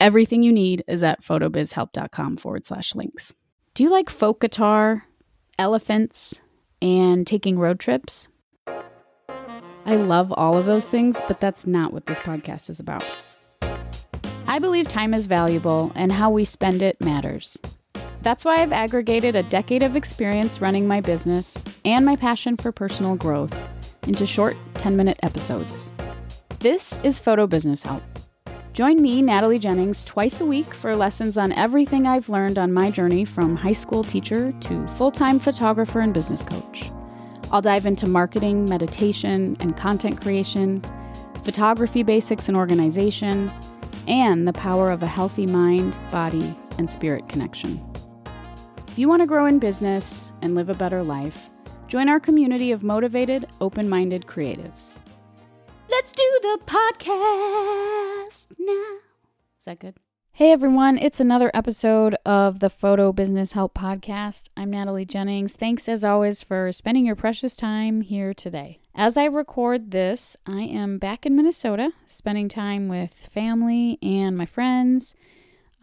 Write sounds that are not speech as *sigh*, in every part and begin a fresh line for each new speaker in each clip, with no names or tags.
Everything you need is at photobizhelp.com forward slash links. Do you like folk guitar, elephants, and taking road trips? I love all of those things, but that's not what this podcast is about. I believe time is valuable and how we spend it matters. That's why I've aggregated a decade of experience running my business and my passion for personal growth into short 10 minute episodes. This is Photo Business Help Join me, Natalie Jennings, twice a week for lessons on everything I've learned on my journey from high school teacher to full time photographer and business coach. I'll dive into marketing, meditation, and content creation, photography basics and organization, and the power of a healthy mind, body, and spirit connection. If you want to grow in business and live a better life, join our community of motivated, open minded creatives. Let's do the podcast now. Is that good? Hey everyone, it's another episode of the Photo Business Help Podcast. I'm Natalie Jennings. Thanks as always for spending your precious time here today. As I record this, I am back in Minnesota, spending time with family and my friends.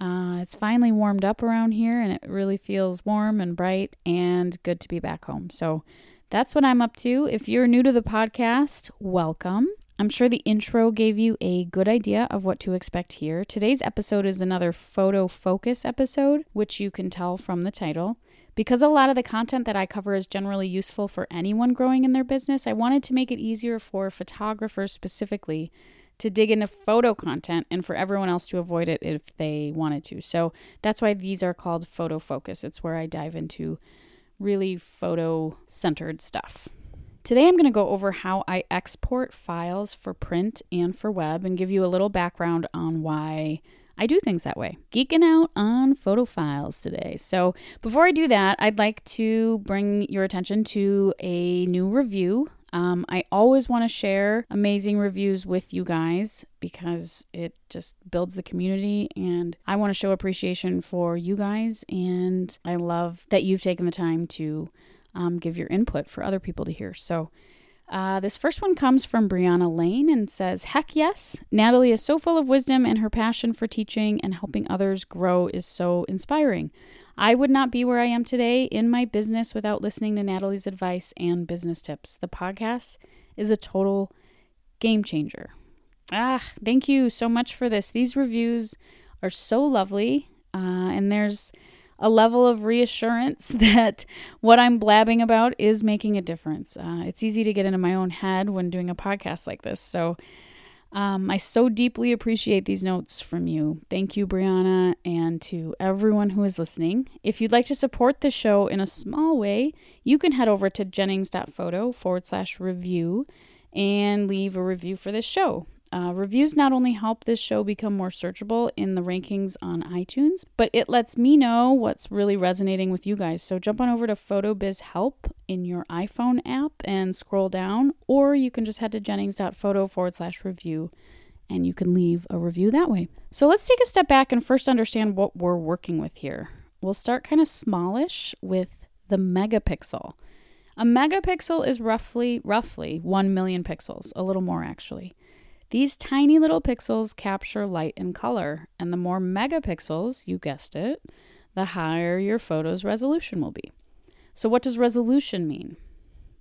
Uh, it's finally warmed up around here and it really feels warm and bright and good to be back home. So that's what I'm up to. If you're new to the podcast, welcome. I'm sure the intro gave you a good idea of what to expect here. Today's episode is another photo focus episode, which you can tell from the title. Because a lot of the content that I cover is generally useful for anyone growing in their business, I wanted to make it easier for photographers specifically to dig into photo content and for everyone else to avoid it if they wanted to. So that's why these are called photo focus. It's where I dive into really photo centered stuff. Today I'm going to go over how I export files for print and for web and give you a little background on why I do things that way. Geeking out on photo files today. So, before I do that, I'd like to bring your attention to a new review. Um, I always want to share amazing reviews with you guys because it just builds the community and I want to show appreciation for you guys. And I love that you've taken the time to um, give your input for other people to hear. So, uh, this first one comes from Brianna Lane and says, Heck yes, Natalie is so full of wisdom and her passion for teaching and helping others grow is so inspiring. I would not be where I am today in my business without listening to Natalie's advice and business tips. The podcast is a total game changer. Ah, thank you so much for this. These reviews are so lovely. Uh, and there's a level of reassurance *laughs* that what I'm blabbing about is making a difference. Uh, it's easy to get into my own head when doing a podcast like this. So um, I so deeply appreciate these notes from you. Thank you, Brianna, and to everyone who is listening. If you'd like to support the show in a small way, you can head over to jennings.photo forward slash review and leave a review for this show. Uh, reviews not only help this show become more searchable in the rankings on iTunes, but it lets me know what's really resonating with you guys. So jump on over to PhotoBiz Help in your iPhone app and scroll down, or you can just head to jennings.photo forward slash review and you can leave a review that way. So let's take a step back and first understand what we're working with here. We'll start kind of smallish with the megapixel. A megapixel is roughly roughly 1 million pixels, a little more actually. These tiny little pixels capture light and color, and the more megapixels, you guessed it, the higher your photo's resolution will be. So, what does resolution mean?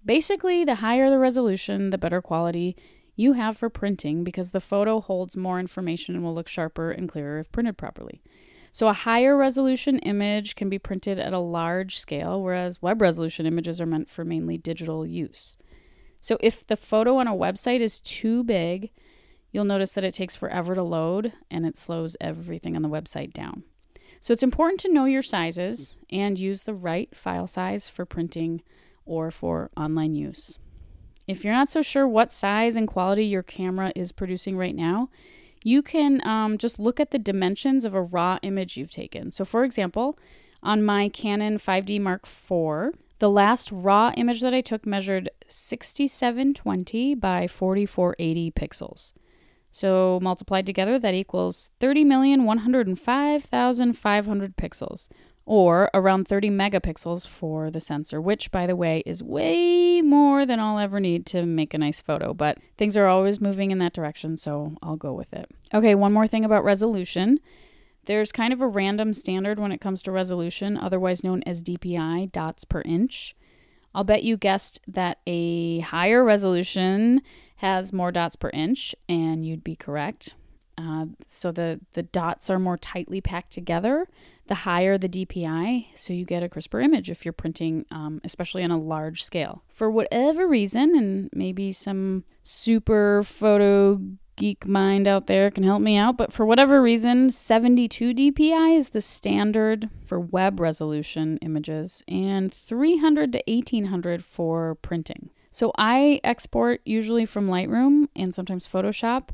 Basically, the higher the resolution, the better quality you have for printing because the photo holds more information and will look sharper and clearer if printed properly. So, a higher resolution image can be printed at a large scale, whereas web resolution images are meant for mainly digital use. So, if the photo on a website is too big, you'll notice that it takes forever to load and it slows everything on the website down. So it's important to know your sizes and use the right file size for printing or for online use. If you're not so sure what size and quality your camera is producing right now, you can um, just look at the dimensions of a raw image you've taken. So, for example, on my Canon 5D Mark IV, the last raw image that I took measured 6720 by 4480 pixels. So multiplied together, that equals 30,105,500 pixels, or around 30 megapixels for the sensor, which, by the way, is way more than I'll ever need to make a nice photo. But things are always moving in that direction, so I'll go with it. Okay, one more thing about resolution. There's kind of a random standard when it comes to resolution, otherwise known as DPI, dots per inch. I'll bet you guessed that a higher resolution has more dots per inch, and you'd be correct. Uh, so the, the dots are more tightly packed together, the higher the DPI, so you get a crisper image if you're printing, um, especially on a large scale. For whatever reason, and maybe some super photo geek mind out there can help me out, but for whatever reason, 72 DPI is the standard for web resolution images and 300 to 1800 for printing. So I export usually from Lightroom and sometimes Photoshop,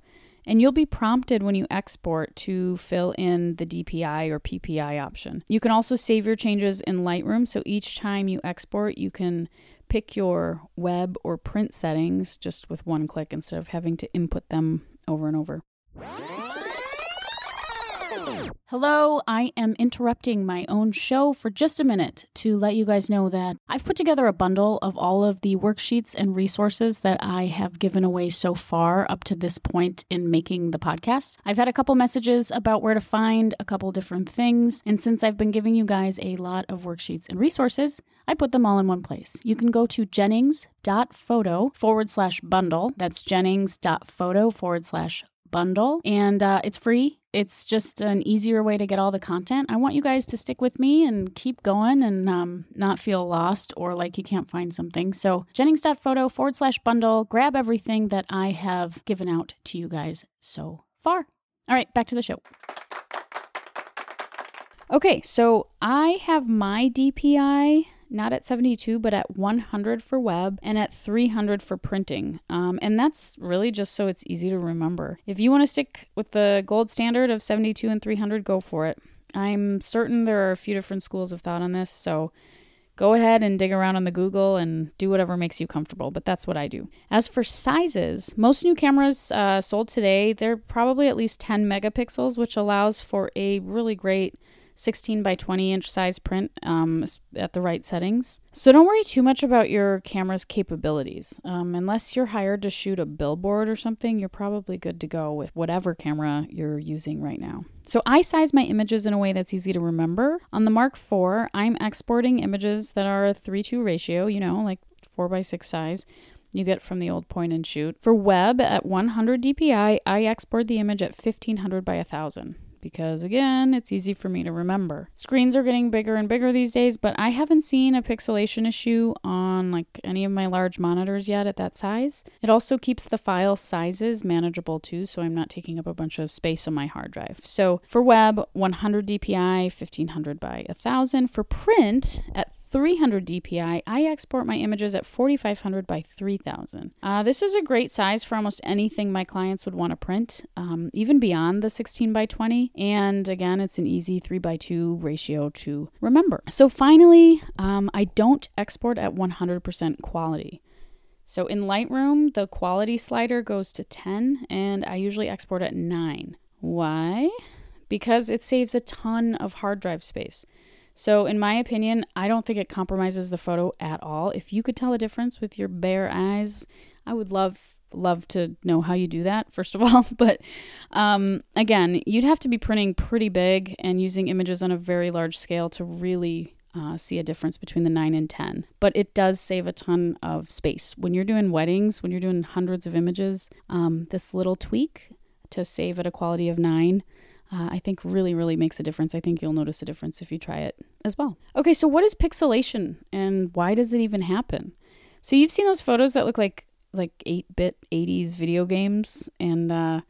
and you'll be prompted when you export to fill in the DPI or PPI option. You can also save your changes in Lightroom, so each time you export, you can pick your web or print settings just with one click instead of having to input them over and over. Hello, I am interrupting my own show for just a minute to let you guys know that I've put together a bundle of all of the worksheets and resources that I have given away so far up to this point in making the podcast. I've had a couple messages about where to find a couple different things, and since I've been giving you guys a lot of worksheets and resources, I put them all in one place. You can go to jennings.photo forward slash bundle. That's jennings.photo forward slash bundle, and uh, it's free. It's just an easier way to get all the content. I want you guys to stick with me and keep going and um, not feel lost or like you can't find something. So, jennings.photo forward slash bundle, grab everything that I have given out to you guys so far. All right, back to the show. Okay, so I have my DPI not at 72, but at 100 for web and at 300 for printing. Um, and that's really just so it's easy to remember. If you want to stick with the gold standard of 72 and 300, go for it. I'm certain there are a few different schools of thought on this, so go ahead and dig around on the Google and do whatever makes you comfortable, but that's what I do. As for sizes, most new cameras uh, sold today, they're probably at least 10 megapixels, which allows for a really great 16 by 20 inch size print um, at the right settings. So don't worry too much about your camera's capabilities. Um, unless you're hired to shoot a billboard or something, you're probably good to go with whatever camera you're using right now. So I size my images in a way that's easy to remember. On the Mark IV, I'm exporting images that are a 3 2 ratio, you know, like 4 by 6 size you get from the old point and shoot. For web at 100 dpi, I export the image at 1500 by 1000 because again, it's easy for me to remember. Screens are getting bigger and bigger these days, but I haven't seen a pixelation issue on like any of my large monitors yet at that size. It also keeps the file sizes manageable too, so I'm not taking up a bunch of space on my hard drive. So for web, 100 dpi, 1500 by 1000. For print at 300 dpi, I export my images at 4500 by 3000. Uh, this is a great size for almost anything my clients would want to print, um, even beyond the 16 by 20. And again, it's an easy 3 by 2 ratio to remember. So finally, um, I don't export at 100% quality. So in Lightroom, the quality slider goes to 10, and I usually export at 9. Why? Because it saves a ton of hard drive space. So, in my opinion, I don't think it compromises the photo at all. If you could tell a difference with your bare eyes, I would love love to know how you do that first of *laughs* all. But um, again you'd have to be printing pretty big and using images on a very large scale to really uh, see a difference between the 9 and 10 but it does save a ton of space. When you're doing weddings when you're doing hundreds of images um, this little tweak to save at a quality of 9 uh, I think really, really makes a difference. I think you'll notice a difference if you try it as well. Okay, so what is pixelation and why does it even happen? So you've seen those photos that look like like 8-bit 80s video games and uh,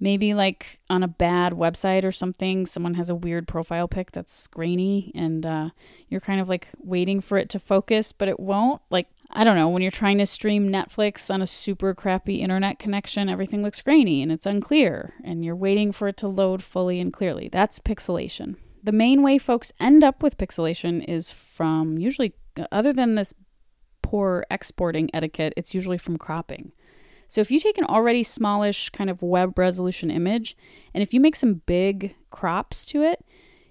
maybe like on a bad website or something someone has a weird profile pic that's grainy and uh, you're kind of like waiting for it to focus but it won't like I don't know, when you're trying to stream Netflix on a super crappy internet connection, everything looks grainy and it's unclear, and you're waiting for it to load fully and clearly. That's pixelation. The main way folks end up with pixelation is from usually, other than this poor exporting etiquette, it's usually from cropping. So if you take an already smallish kind of web resolution image, and if you make some big crops to it,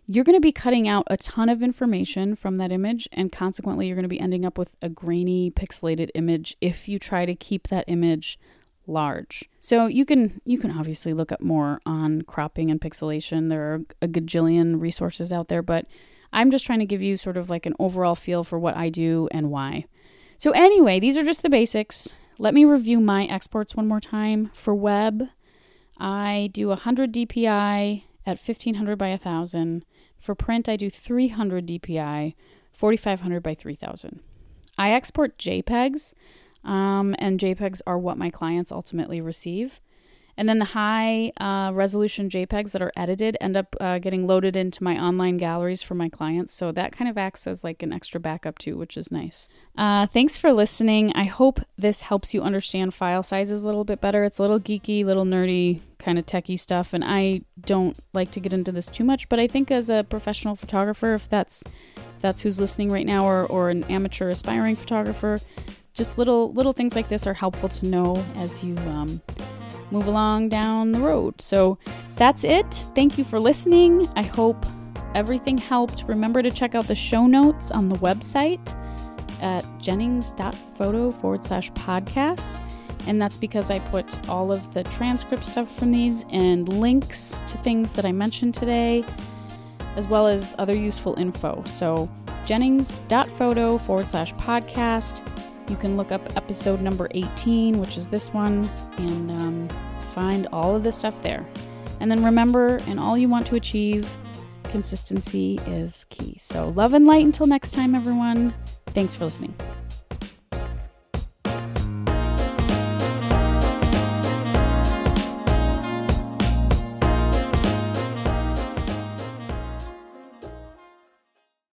you're going to be cutting out a ton of information from that image and consequently you're going to be ending up with a grainy pixelated image if you try to keep that image large. So you can you can obviously look up more on cropping and pixelation. There are a gajillion resources out there, but I'm just trying to give you sort of like an overall feel for what I do and why. So anyway, these are just the basics. Let me review my exports one more time. For web, I do 100 dpi at 1500 by 1000. For print, I do 300 dpi, 4500 by 3000. I export JPEGs, um, and JPEGs are what my clients ultimately receive. And then the high uh, resolution JPEGs that are edited end up uh, getting loaded into my online galleries for my clients. So that kind of acts as like an extra backup too, which is nice. Uh, thanks for listening. I hope this helps you understand file sizes a little bit better. It's a little geeky, little nerdy, kind of techie stuff, and I don't like to get into this too much. But I think as a professional photographer, if that's if that's who's listening right now, or or an amateur aspiring photographer, just little little things like this are helpful to know as you. Um, move along down the road. So that's it. Thank you for listening. I hope everything helped. Remember to check out the show notes on the website at jennings.photo forward slash podcast. And that's because I put all of the transcript stuff from these and links to things that I mentioned today, as well as other useful info. So jennings.photo forward slash podcast. You can look up episode number 18, which is this one, and um, find all of the stuff there. And then remember, in all you want to achieve, consistency is key. So, love and light until next time, everyone. Thanks for listening.